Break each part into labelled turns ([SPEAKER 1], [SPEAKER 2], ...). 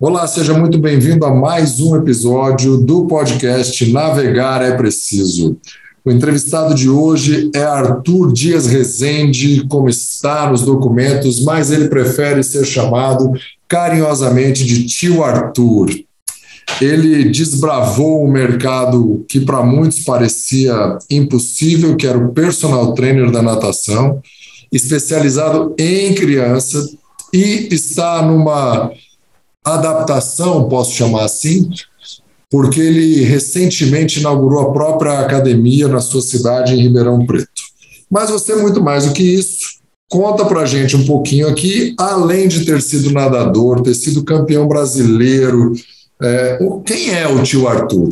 [SPEAKER 1] Olá, seja muito bem-vindo a mais um episódio do podcast Navegar é Preciso. O entrevistado de hoje é Arthur Dias Rezende, como está nos documentos, mas ele prefere ser chamado carinhosamente de tio Arthur. Ele desbravou um mercado que para muitos parecia impossível, que era o personal trainer da natação, especializado em criança e está numa adaptação, posso chamar assim, porque ele recentemente inaugurou a própria academia na sua cidade, em Ribeirão Preto. Mas você, muito mais do que isso, conta para gente um pouquinho aqui, além de ter sido nadador, ter sido campeão brasileiro, é, quem é o tio Arthur?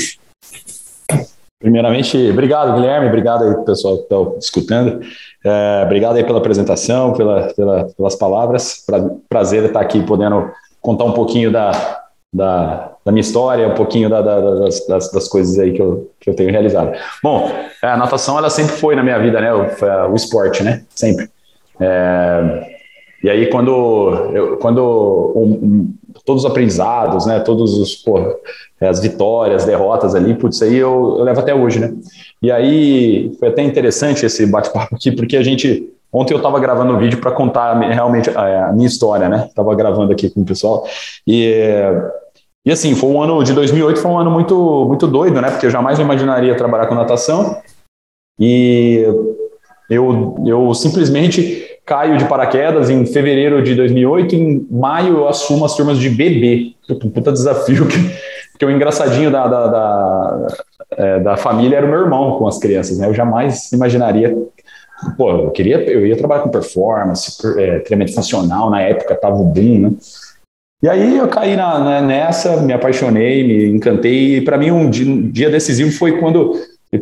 [SPEAKER 2] Primeiramente, obrigado, Guilherme, obrigado aí, pessoal que está escutando. É, obrigado aí pela apresentação, pela, pela, pelas palavras. Pra, prazer estar aqui podendo contar um pouquinho da, da, da minha história, um pouquinho da, da, das, das, das, coisas aí que eu, que eu tenho realizado. Bom, a natação ela sempre foi na minha vida, né? O, o esporte, né? Sempre. É, e aí quando, eu, quando todos os aprendizados, né? Todos os porra, as vitórias, derrotas ali, putz, aí eu, eu levo até hoje, né? E aí foi até interessante esse bate-papo aqui, porque a gente Ontem eu estava gravando um vídeo para contar realmente a, minha história, né? Estava gravando aqui com o pessoal. E, e assim, foi um ano de 2008, foi um ano muito, muito doido, né? Porque eu jamais imaginaria trabalhar com natação. E eu, eu simplesmente caio de paraquedas em fevereiro de 2008. Em maio eu assumo as turmas de bebê. Puta, puta desafio que, que o engraçadinho da, da, da, é, da família era o meu irmão com as crianças, né? Eu jamais imaginaria pô, eu queria, eu ia trabalhar com performance, é, treinamento funcional, na época tava o boom, né? E aí eu caí na, na, nessa, me apaixonei, me encantei, e para mim um dia, um dia, decisivo foi quando,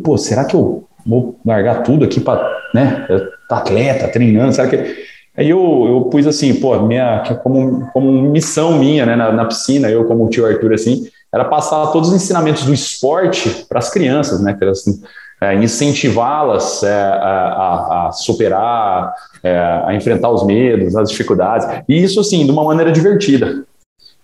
[SPEAKER 2] pô, será que eu vou largar tudo aqui para, né, atleta, treinando, será que... Aí eu, eu pus assim, pô, minha, como, como missão minha, né, na, na piscina, eu como o tio Arthur, assim, era passar todos os ensinamentos do esporte para as crianças, né, que elas, assim, é, incentivá-las é, a, a, superar, é, a enfrentar os medos, as dificuldades, e isso, assim, de uma maneira divertida.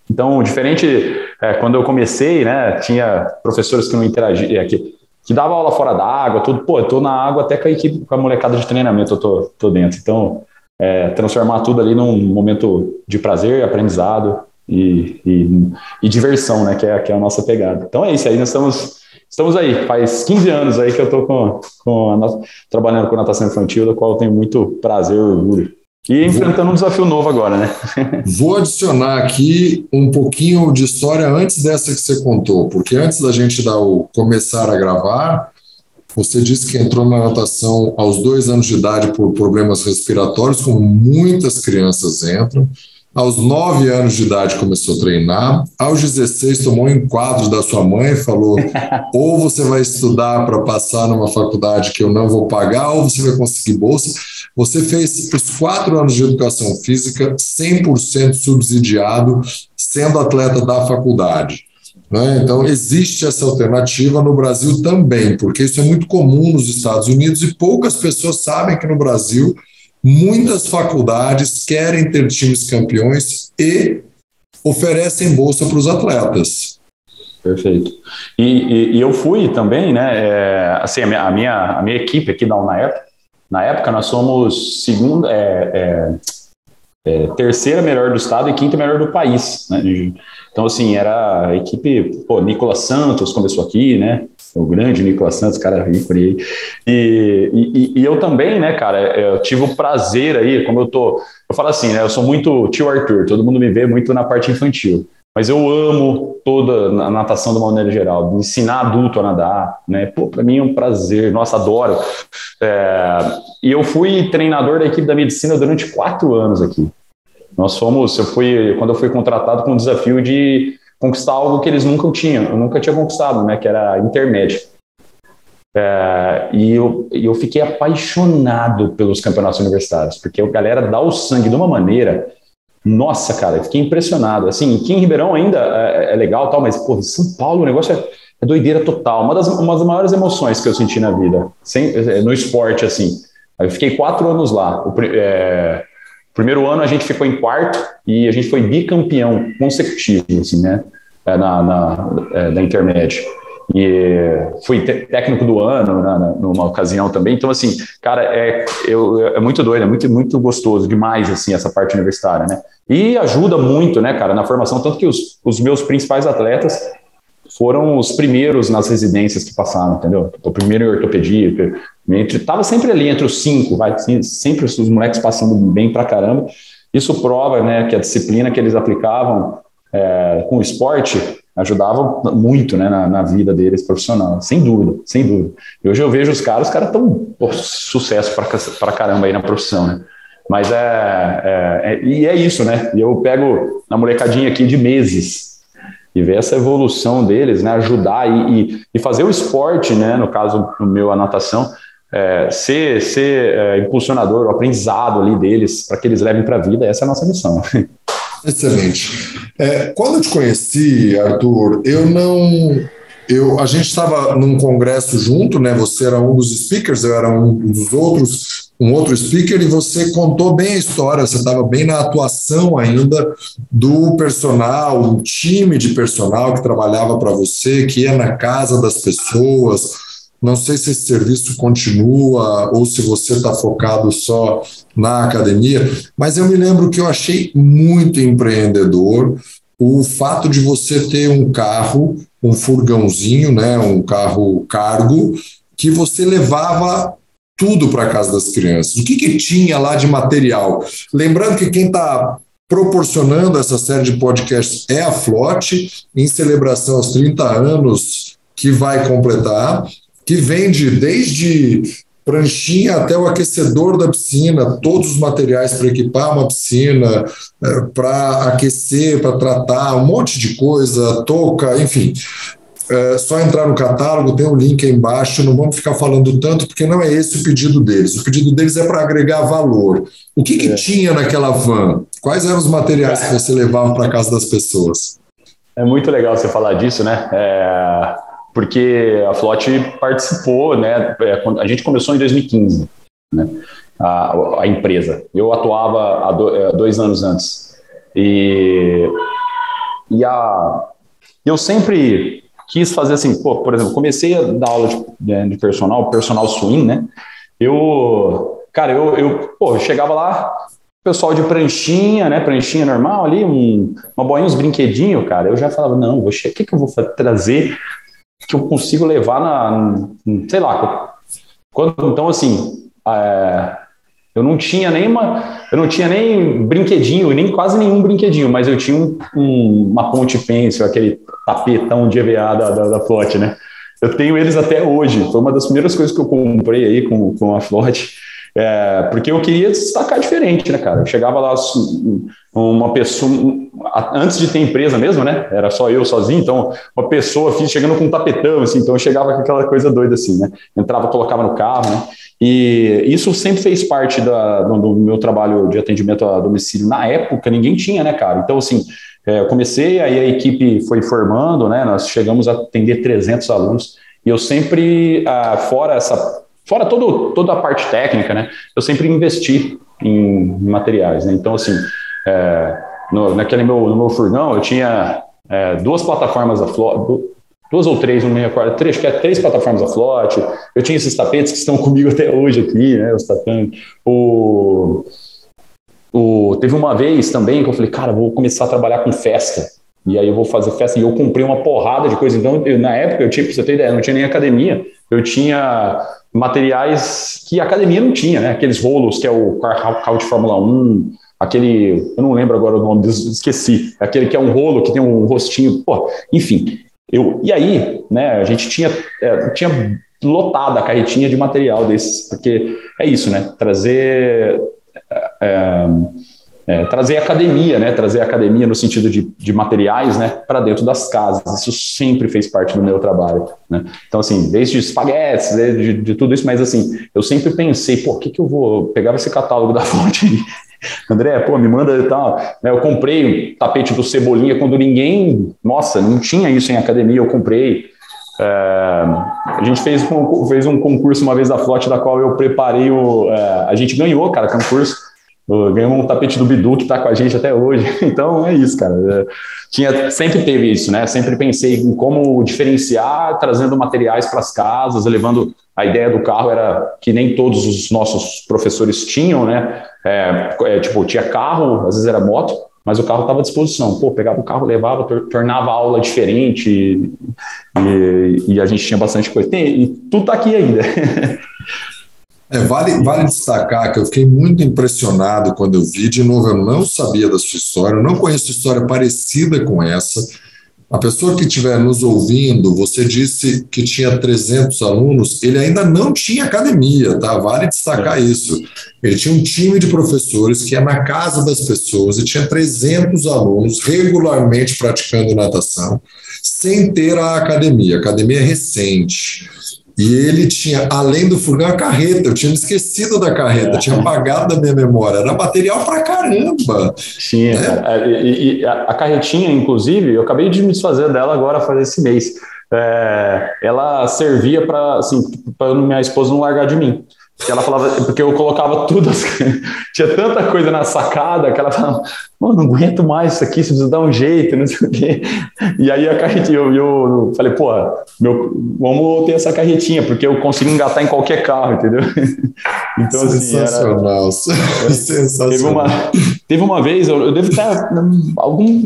[SPEAKER 2] Então, diferente, é, quando eu comecei, né, tinha professores que não interagiam, é, que, que davam aula fora da água, tudo, pô, eu tô na água até com a equipe, com a molecada de treinamento, eu tô, tô dentro. Então, transformar tudo ali num momento de prazer, aprendizado e, e, e diversão, né, que é, que é a nossa pegada. Então é isso aí, nós estamos estamos aí, faz 15 anos aí que eu estou com, com trabalhando com natação infantil, da qual eu tenho muito prazer e orgulho. E enfrentando um desafio novo agora, né?
[SPEAKER 1] Vou adicionar aqui um pouquinho de história antes dessa que você contou, porque antes da gente dar o começar a gravar, você disse que entrou na natação aos dois anos de idade por problemas respiratórios, como muitas crianças entram. Aos 9 anos de idade começou a treinar. Aos 16 tomou um enquadro da sua mãe e falou: ou você vai estudar para passar numa faculdade que eu não vou pagar, ou você vai conseguir bolsa. Você fez os quatro anos de educação física 100% subsidiado, sendo atleta da faculdade. Né? Então, existe essa alternativa no Brasil também, porque isso é muito comum nos Estados Unidos e poucas pessoas sabem que no Brasil Muitas faculdades querem ter times campeões e oferecem bolsa para os atletas.
[SPEAKER 2] Perfeito. E, e, e, eu fui também, né? É, assim, a minha, a minha, a minha equipe aqui da UNAEP, na época nós somos segunda, é, é, é, terceira melhor do estado e quinta melhor do país. Né? Então, assim, era a equipe, pô, Nicolas Santos começou aqui, né? O grande Nicolas Santos, cara ícone aí. E, e, e, eu também, né, cara, eu tive o prazer aí, como eu tô, eu falo assim, né, eu sou muito tio Arthur, todo mundo me vê muito na parte infantil, mas eu amo toda a natação de uma maneira geral, ensinar adulto a nadar, né, pô, pra mim é um prazer, nossa, adoro. É, e eu fui treinador da equipe da medicina durante quatro anos aqui. Nós fomos, eu fui, quando eu fui contratado com o desafio de conquistar algo que eles nunca tinham, eu nunca tinha conquistado, né, que era intermédio. É, e eu, eu fiquei apaixonado pelos campeonatos universitários, porque a galera dá o sangue de uma maneira. Nossa, cara, eu fiquei impressionado. Assim, aqui em Ribeirão ainda é, é legal, tal, mas pô, em São Paulo o negócio é, é, doideira total. Uma das, uma das maiores emoções que eu senti na vida, sem, é, no esporte, assim. Eu fiquei quatro anos lá. O, é, Primeiro ano a gente ficou em quarto e a gente foi bicampeão consecutivo, assim, né? É, na, na é, da intermédio. E fui técnico do ano na, na, numa ocasião também. Então, assim, cara, é, eu, é muito doido, é muito, muito gostoso demais, assim, essa parte universitária, né? E ajuda muito, né, cara, na formação. Tanto que os, os meus principais atletas foram os primeiros nas residências que passaram, entendeu? O primeiro em ortopedia, entre, tava sempre ali entre os cinco, vai, sempre os moleques passando bem pra caramba. Isso prova, né, que a disciplina que eles aplicavam é, com o esporte ajudava muito, né, na, na, vida deles profissional, sem dúvida, sem dúvida. E hoje eu vejo os caras, os caras estão sucesso para caramba aí na profissão, né? Mas é, é, é, e é isso, né? E eu pego na molecadinha aqui de meses e ver essa evolução deles, né? Ajudar e, e, e fazer o esporte, né? No caso do meu a natação, é, ser, ser é, impulsionador, o aprendizado ali deles para que eles levem para a vida. Essa é a nossa missão.
[SPEAKER 1] Excelente. É, quando eu te conheci, Arthur, eu não. Eu, a gente estava num congresso junto, né? Você era um dos speakers, eu era um dos outros, um outro speaker, e você contou bem a história. Você estava bem na atuação ainda do personal, um time de personal que trabalhava para você, que ia na casa das pessoas não sei se esse serviço continua ou se você está focado só na academia, mas eu me lembro que eu achei muito empreendedor o fato de você ter um carro, um furgãozinho, né, um carro cargo, que você levava tudo para casa das crianças. O que, que tinha lá de material? Lembrando que quem está proporcionando essa série de podcasts é a Flote, em celebração aos 30 anos que vai completar que vende desde pranchinha até o aquecedor da piscina, todos os materiais para equipar uma piscina, é, para aquecer, para tratar, um monte de coisa, touca, enfim. É só entrar no catálogo, tem um link aí embaixo, não vamos ficar falando tanto, porque não é esse o pedido deles. O pedido deles é para agregar valor. O que, que é. tinha naquela van? Quais eram os materiais que você levava para casa das pessoas?
[SPEAKER 2] É muito legal você falar disso, né? É porque a Flot participou, né? É, a gente começou em 2015, né? A, a empresa. Eu atuava há é, dois anos antes e e a eu sempre quis fazer assim, pô, por exemplo, comecei a dar aula de, né, de personal, personal swing, né? Eu, cara, eu, eu pô, chegava lá, pessoal de pranchinha, né? Pranchinha normal ali, um, uma boinha, uns brinquedinhos, cara. Eu já falava, não, o que, que eu vou trazer que eu consigo levar na, sei lá, quando, então assim, é, eu não tinha nem uma, eu não tinha nem brinquedinho, nem quase nenhum brinquedinho, mas eu tinha um, um, uma ponte pencil, aquele tapetão de EVA da, da, da Flote, né? Eu tenho eles até hoje. Foi uma das primeiras coisas que eu comprei aí com, com a Flote. É, porque eu queria destacar diferente, né, cara? Eu chegava lá, uma pessoa, antes de ter empresa mesmo, né? Era só eu sozinho, então uma pessoa chegando com um tapetão, assim, então eu chegava com aquela coisa doida assim, né? Entrava, colocava no carro, né? E isso sempre fez parte da, do, meu trabalho de atendimento a domicílio. Na época, ninguém tinha, né, cara? Então, assim, é, eu comecei, aí a equipe foi formando, né? Nós chegamos a atender 300 alunos, e eu sempre, ah, fora essa fora todo, toda a parte técnica, né? Eu sempre investi em materiais, né? Então, assim, é, no, naquele meu, no meu furgão, eu tinha é, duas plataformas da Flote, duas ou três, não me recordo, três, que é três plataformas da Flote. Eu tinha esses tapetes que estão comigo até hoje aqui, né? Os tapetes. O, o, teve uma vez também que eu falei, cara, vou começar a trabalhar com festa. E aí eu vou fazer festa. E eu comprei uma porrada de coisa. Então, eu, na época, eu tinha, pra você ter ideia, não tinha nem academia. Eu tinha materiais que a academia não tinha, né? Aqueles rolos que é o carro de Fórmula 1, aquele, eu não lembro agora o nome, esqueci, aquele que é um rolo que tem um rostinho, pô, enfim. Eu, e aí, né, a gente tinha, é, tinha lotada a carretinha de material desses, porque é isso, né, trazer é, é, trazer academia, né, trazer academia no sentido de, de materiais, né, para dentro das casas. Isso sempre fez parte do meu trabalho, né. Então, assim, desde espaguetes, de, de, tudo isso, mas assim, eu sempre pensei, pô, o que que eu vou pegar esse catálogo da fonte André, pô, me manda e tal. Né, eu comprei tapete do Cebolinha quando ninguém, nossa, não tinha isso em academia, eu comprei. É, a gente fez um, fez um concurso uma vez da Flote, da qual eu preparei o. É, a gente ganhou, cara, concurso. Ganhamos um tapete do Bidu que está com a gente até hoje. Então é isso, cara. É, tinha, sempre teve isso, né? Sempre pensei em como diferenciar, trazendo materiais para as casas, levando. A ideia do carro era que nem todos os nossos professores tinham, né? É, é, tipo, tinha carro, às vezes era moto, mas o carro estava à disposição. Pô, pegava o carro, levava, tornava a aula diferente e, e, e, a gente tinha bastante coisa. Tem, e tudo está aqui ainda.
[SPEAKER 1] É, vale, vale destacar que eu fiquei muito impressionado quando eu vi. De novo, eu não sabia da sua história, eu não conheço história parecida com essa. A pessoa que estiver nos ouvindo, você disse que tinha 300 alunos, ele ainda não tinha academia, tá? Vale destacar é. isso. Ele tinha um time de professores que ia na casa das pessoas e tinha 300 alunos regularmente praticando natação, sem ter a academia. A academia é recente. E ele tinha, além do furgão, a carreta. Eu tinha esquecido da carreta, tinha apagado da minha memória. Era material pra caramba.
[SPEAKER 2] Tinha. Né? E, e, a, carretinha, inclusive, eu acabei de me desfazer dela agora, fazer esse mês. É, ela servia para assim, minha esposa não largar de mim. Que ela falava, porque eu colocava tudo, tinha tanta coisa na sacada que ela falava, mano, não aguento mais isso aqui, você precisa dar um jeito, não sei o quê. E aí a carretinha, eu, eu falei, pô, meu, vamos ter essa carretinha, porque eu consigo engatar em qualquer carro, entendeu?
[SPEAKER 1] Então, Sensacional. Assim, era, Sensacional.
[SPEAKER 2] Teve uma, teve uma vez, eu, eu devo ter algum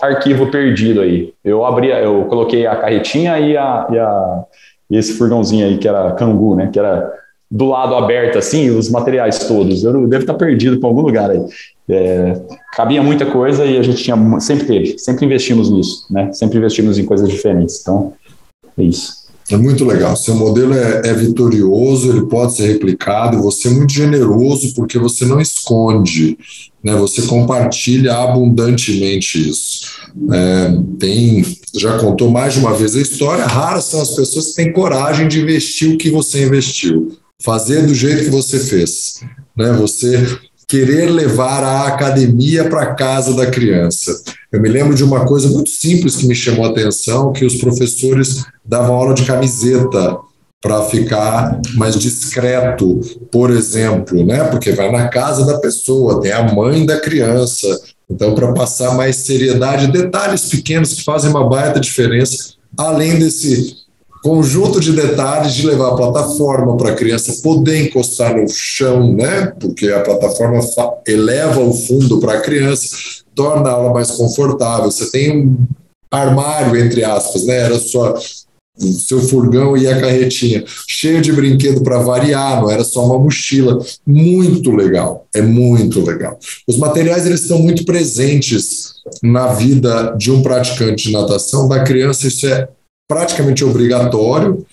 [SPEAKER 2] arquivo perdido aí. Eu abri, eu coloquei a carretinha e, a, e, a, e esse furgãozinho aí, que era cangu, né? Que era do lado aberto, assim, os materiais todos. Eu devo estar perdido para algum lugar aí. É, cabia muita coisa e a gente tinha, sempre teve, sempre investimos nisso, né? Sempre investimos em coisas diferentes. Então, é isso.
[SPEAKER 1] É muito legal. Seu modelo é, é vitorioso, ele pode ser replicado. Você é muito generoso porque você não esconde, né? Você compartilha abundantemente isso. É, tem, já contou mais de uma vez a história. Raras são as pessoas que têm coragem de investir o que você investiu fazer do jeito que você fez, né? Você querer levar a academia para casa da criança. Eu me lembro de uma coisa muito simples que me chamou a atenção, que os professores davam aula de camiseta para ficar mais discreto, por exemplo, né? Porque vai na casa da pessoa, tem a mãe da criança. Então, para passar mais seriedade, detalhes pequenos que fazem uma baita diferença, além desse conjunto de detalhes de levar a plataforma para a criança poder encostar no chão, né? Porque a plataforma eleva o fundo para a criança, torna a aula mais confortável. Você tem um armário, entre aspas, né? Era só seu furgão e a carretinha, cheio de brinquedo para variar, não era só uma mochila. Muito legal, é muito legal. Os materiais eles estão muito presentes na vida de um praticante de natação, da criança, isso é praticamente obrigatório.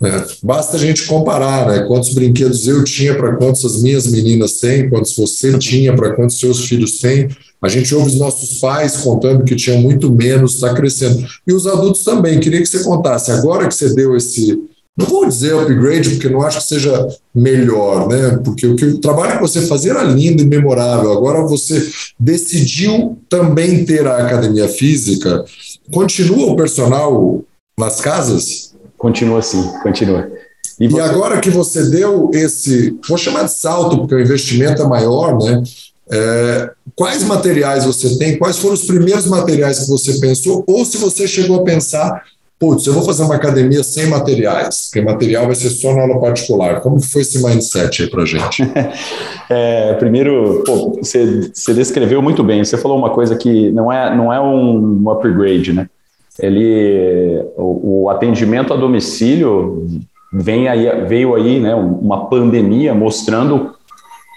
[SPEAKER 1] Né? Basta a gente comparar né? quantos brinquedos eu tinha para quantos as minhas meninas têm, quantos você tinha para quantos seus filhos têm. A gente ouve os nossos pais contando que tinham muito menos, está crescendo. E os adultos também. Queria que você contasse, agora que você deu esse. Não vou dizer upgrade, porque não acho que seja melhor, né? Porque o, que, o trabalho que você fazia era lindo e memorável. Agora você decidiu também ter a academia física. Continua o personal nas casas?
[SPEAKER 2] Continua assim, continua.
[SPEAKER 1] E, você... e, agora que você deu esse, vou chamar de salto, porque o investimento é maior, né? É, quais materiais você tem? Quais foram os primeiros materiais que você pensou? Ou se você chegou a pensar, putz, eu vou fazer uma academia sem materiais, porque material vai ser só na aula particular. Como foi esse mindset aí para gente?
[SPEAKER 2] é, primeiro, pô, você, você descreveu muito bem. Você falou uma coisa que não é, não é um upgrade, né? Ele o, o, atendimento a domicílio vem aí, veio aí né, uma pandemia mostrando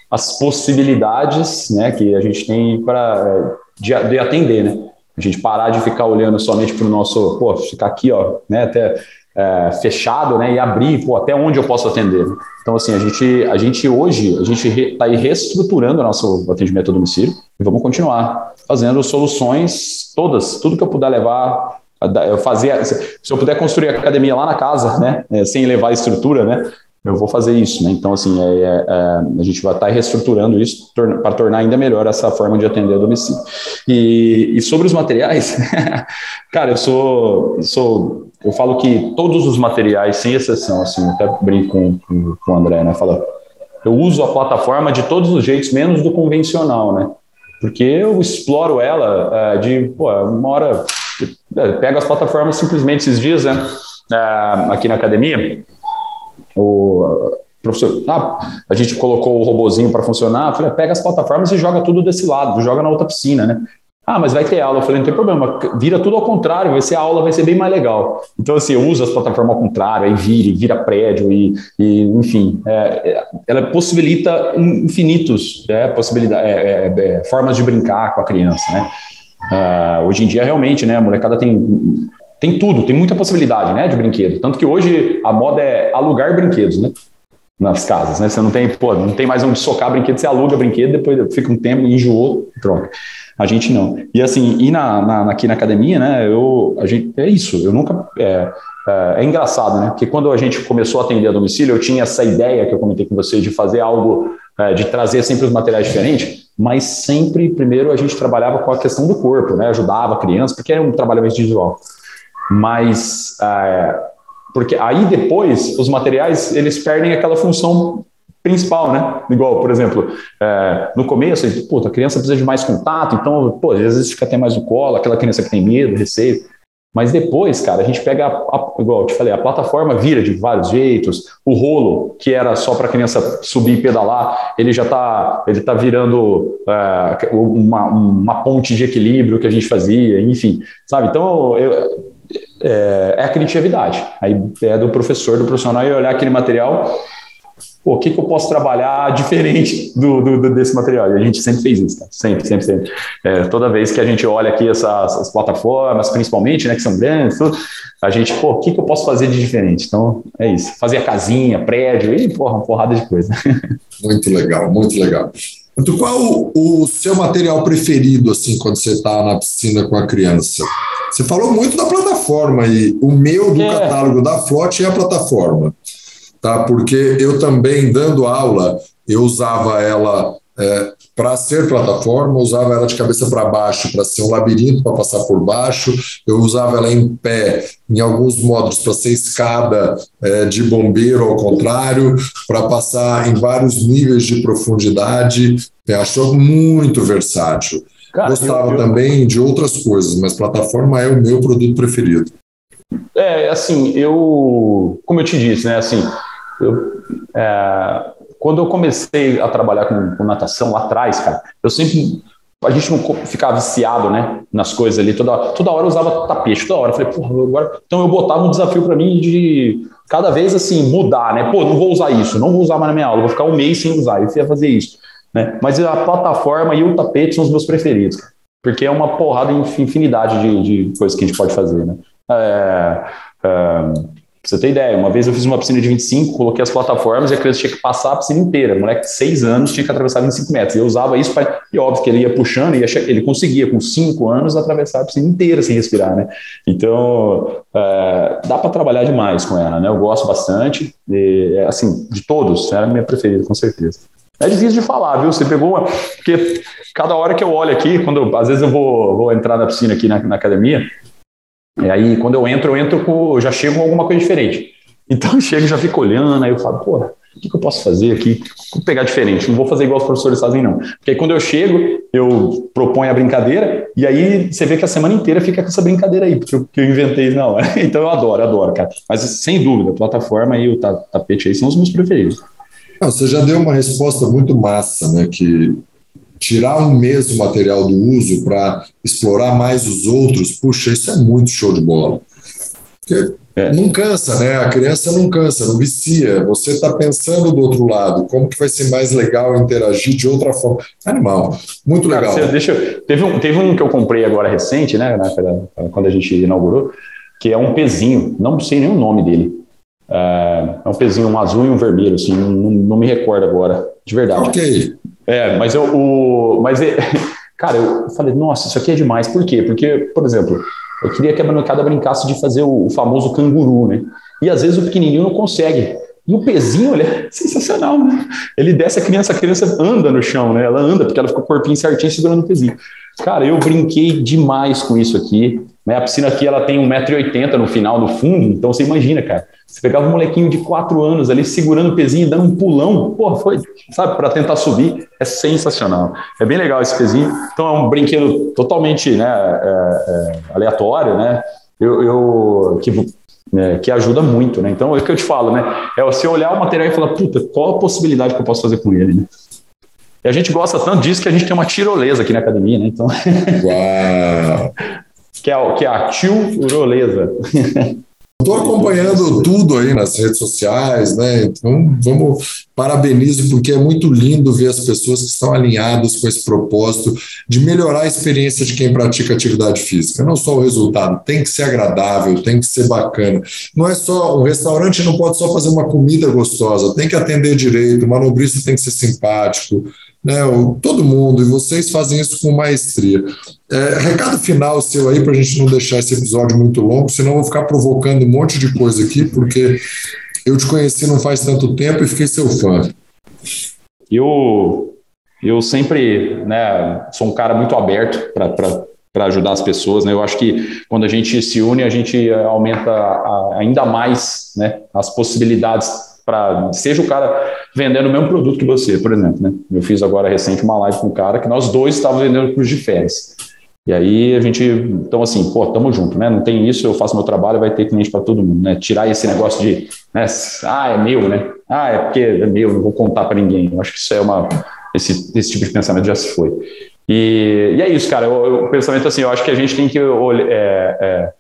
[SPEAKER 2] as possibilidades né, que a gente tem para de, de, atender, né? A gente parar de ficar olhando somente para o nosso, pô, ficar aqui, ó, né, até é, fechado, né, e abrir, pô, até onde eu posso atender. Então, assim, a gente, a gente hoje, a gente está aí reestruturando o nosso atendimento a domicílio e vamos continuar fazendo soluções todas, tudo que eu puder levar eu fazia, se eu puder construir a academia lá na casa, né, é, sem levar a estrutura, né, eu vou fazer isso, né? Então, assim, é, é, é a gente vai estar reestruturando isso para tornar ainda melhor essa forma de atender a domicílio. E, e sobre os materiais, cara, eu sou, sou, eu falo que todos os materiais, sem exceção, assim, até brinco com, com, com o André, né? Fala, eu uso a plataforma de todos os jeitos, menos do convencional, né? Porque eu exploro ela é, de, pô, uma hora, é, pego as plataformas simplesmente esses dias, né? É, aqui na academia, o professor, ah, a gente colocou o robozinho para funcionar, falei, pega as plataformas e joga tudo desse lado, joga na outra piscina, né? Ah, mas vai ter aula. Eu falei, não tem problema, vira tudo ao contrário, vai ser a aula, vai ser bem mais legal. Então, assim, eu uso as plataformas ao contrário, aí vira, vira prédio, e, e enfim, é, é ela possibilita infinitos é, possibilidades, é, é, é, formas de brincar com a criança, né? Uh, hoje em dia, realmente, né, a molecada tem, tem tudo, tem muita possibilidade, né, de brinquedo. Tanto que hoje a moda é alugar brinquedos, né? nas casas, né? Você não tem, pô, não tem mais onde socar brinquedo, você aluga brinquedo, depois fica um tempo, enjoou, troca. A gente não. E assim, e na, na, aqui na academia, né, eu, a gente, é isso, eu nunca, é, é, é, engraçado, né, porque quando a gente começou a atender a domicílio, eu tinha essa ideia que eu comentei com você de fazer algo, é, de trazer sempre os materiais diferentes, mas sempre, primeiro, a gente trabalhava com a questão do corpo, né, ajudava a criança, porque era um trabalho mais visual. Mas é, porque aí depois os materiais eles perdem aquela função principal, né? Igual, por exemplo, é, no começo, puta, a criança precisa de mais contato, então, pô, às vezes fica até mais no colo, aquela criança que tem medo, receio. Mas depois, cara, a gente pega, a, a, igual eu te falei, a plataforma vira de vários jeitos. O rolo, que era só para a criança subir e pedalar, ele já está ele tá virando é, uma, uma ponte de equilíbrio que a gente fazia, enfim, sabe? Então, eu, é, é a criatividade. Aí é do professor, do profissional, e olhar aquele material, pô, o que, que eu posso trabalhar diferente do, do, desse material? E a gente sempre fez isso, sempre, sempre, sempre. É, toda vez que a gente olha aqui essas, essas, plataformas, principalmente, né, que são grandes, tudo, a gente, pô, o que, que eu posso fazer de diferente? Então, é isso. Fazer casinha, prédio, e porra, uma porrada de coisa.
[SPEAKER 1] Muito legal, muito legal. Então, qual o, o seu material preferido, assim, quando você está na piscina com a criança? Você falou muito da plataforma aí. O meu do é. catálogo da Flot é a plataforma, tá? Porque eu também, dando aula, eu usava ela é, para ser plataforma, usava ela de cabeça para baixo para ser um labirinto para passar por baixo, eu usava ela em pé em alguns módulos para ser escada é, de bombeiro ao contrário, para passar em vários níveis de profundidade. Eu acho muito versátil. Cara, Gostava eu, eu... também de outras coisas, mas plataforma é o meu produto preferido.
[SPEAKER 2] É, assim, eu, como eu te disse, né, assim, eu, é, quando eu comecei a trabalhar com, com, natação lá atrás, cara, eu sempre, a gente não ficava viciado, né, nas coisas ali, toda, toda hora eu usava tapete, toda hora, eu falei, porra, agora, então eu botava um desafio para mim de cada vez, assim, mudar, né, pô, não vou usar isso, não vou usar mais na minha aula, vou ficar um mês sem usar, eu ia fazer isso. Né? Mas a plataforma e o tapete são os meus preferidos, porque é uma porrada infinidade de, de coisas que a gente pode fazer. Né? É, é, pra você ter ideia, uma vez eu fiz uma piscina de 25, coloquei as plataformas e a criança tinha que passar a piscina inteira. O moleque de 6 anos tinha que atravessar 25 metros. Eu usava isso para. E óbvio que ele ia puxando e ele conseguia, com 5 anos, atravessar a piscina inteira sem respirar. Né? Então, é, dá para trabalhar demais com ela. Né? Eu gosto bastante. E, assim, de todos, era a minha preferida, com certeza. É difícil de falar, viu? Você pegou uma. Porque cada hora que eu olho aqui, quando às vezes eu vou, vou entrar na piscina aqui na, na academia, e aí quando eu entro, eu entro com. Eu já chego com alguma coisa diferente. Então eu chego já fico olhando, aí eu falo, pô, o que, que eu posso fazer aqui? Vou pegar diferente, não vou fazer igual os professores fazem, não. Porque aí quando eu chego, eu proponho a brincadeira, e aí você vê que a semana inteira fica com essa brincadeira aí, porque eu, que eu inventei, não. Então eu adoro, adoro, cara. Mas sem dúvida, a plataforma e o tapete aí são os meus preferidos.
[SPEAKER 1] Não, você já deu uma resposta muito massa, né? Que tirar um mês do material do uso para explorar mais os outros, puxa, isso é muito show de bola. Porque é. não cansa, né? A criança não cansa, não vicia. Você está pensando do outro lado, como que vai ser mais legal interagir de outra forma. Animal, muito legal.
[SPEAKER 2] Cara, deixa, teve, um, teve um que eu comprei agora recente, né? Quando a gente inaugurou, que é um pezinho, não sei nem o nome dele. É, é um pezinho, um azul e um vermelho, assim, não, não, me recordo agora, de verdade.
[SPEAKER 1] Ok.
[SPEAKER 2] É, mas eu, o, mas é, cara, eu falei, nossa, isso aqui é demais. Por quê? Porque, por exemplo, eu queria que a molecada brincasse de fazer o, o, famoso canguru, né? E às vezes o pequenininho não consegue. E o pezinho, olha, é sensacional, né? Ele desce a criança, a criança anda no chão, né? Ela anda porque ela fica com o corpinho certinho segurando o pezinho. Cara, eu brinquei demais com isso aqui. Né? A piscina aqui ela tem 1,80m no final, no fundo, então você imagina, cara. Você pegava um molequinho de 4 anos ali segurando o pezinho e dando um pulão, pô, foi, sabe, para tentar subir. É sensacional. É bem legal esse pezinho. Então é um brinquedo totalmente né, é, é, aleatório, né? Eu, eu que, é, que ajuda muito, né? Então é o que eu te falo, né? É você olhar o material e falar, puta, qual a possibilidade que eu posso fazer com ele, né? E a gente gosta tanto disso que a gente tem uma tirolesa aqui na academia, né? Então. Uau! Que é, que é a tirolesa.
[SPEAKER 1] Estou acompanhando tudo aí nas redes sociais, né? Então, vamos, parabenizo, porque é muito lindo ver as pessoas que estão alinhadas com esse propósito de melhorar a experiência de quem pratica atividade física. Não só o resultado, tem que ser agradável, tem que ser bacana. Não é só, um restaurante não pode só fazer uma comida gostosa, tem que atender direito, o manobrista tem que ser simpático, né? Todo mundo, e vocês fazem isso com maestria. É, recado final seu aí, para a gente não deixar esse episódio muito longo, senão eu vou ficar provocando um monte de coisa aqui, porque eu te conheci não faz tanto tempo e fiquei seu fã.
[SPEAKER 2] Eu, eu sempre né, sou um cara muito aberto para ajudar as pessoas. Né? Eu acho que quando a gente se une, a gente aumenta ainda mais né, as possibilidades para seja o cara vendendo o mesmo produto que você, por exemplo. Né? Eu fiz agora recente uma live com um cara que nós dois estávamos vendendo curso de férias. E aí a gente, então assim, pô, tamo junto, né? Não tem isso, eu faço meu trabalho, vai ter cliente para todo mundo, né? Tirar esse negócio de, né? Ah, é meu, né? Ah, é porque é meu, não vou contar para ninguém. Eu acho que isso é uma, esse, esse tipo de pensamento já se foi. E, e é isso, cara. O, pensamento assim, eu acho que a gente tem que olhar, é, é,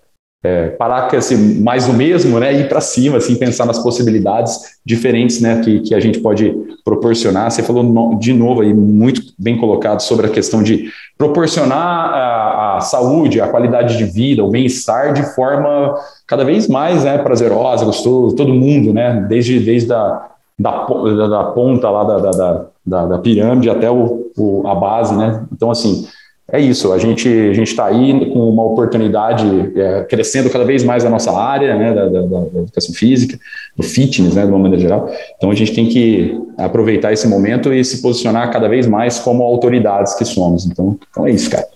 [SPEAKER 2] é, parar com esse mais o mesmo, né, ir para cima, assim, pensar nas possibilidades diferentes, né, que, que a gente pode proporcionar. Você falou no, de novo aí, muito bem colocado sobre a questão de proporcionar a, a saúde, a qualidade de vida, o bem-estar de forma cada vez mais, né, prazerosa, gostoso, todo mundo, né, desde, desde a da, da, da ponta lá da, da, da, da pirâmide até o, o, a base, né, então assim, é isso, a gente a gente está aí com uma oportunidade é, crescendo cada vez mais a nossa área, né, da, da, da, educação física, do fitness, né, de uma maneira geral. Então a gente tem que aproveitar esse momento e se posicionar cada vez mais como autoridades que somos. Então, então é isso, cara.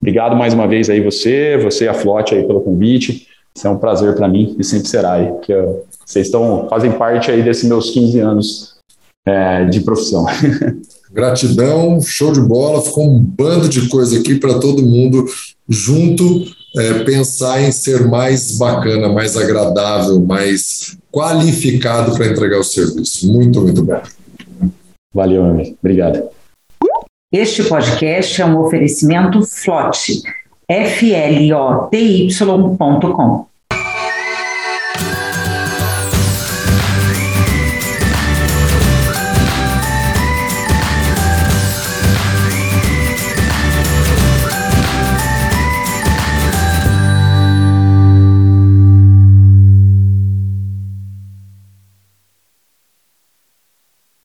[SPEAKER 2] Obrigado mais uma vez aí você, você a Flote aí pelo convite. Isso é um prazer para mim e sempre será aí, que vocês estão fazem parte aí desses meus 15 anos é, de profissão.
[SPEAKER 1] Gratidão, show de bola. Ficou um bando de coisa aqui para todo mundo junto é, pensar em ser mais bacana, mais agradável, mais qualificado para entregar o serviço. Muito, muito bom.
[SPEAKER 2] Valeu, amigo. Obrigado.
[SPEAKER 3] Este podcast é um oferecimento FLOT, F-L-O-T-Y.com.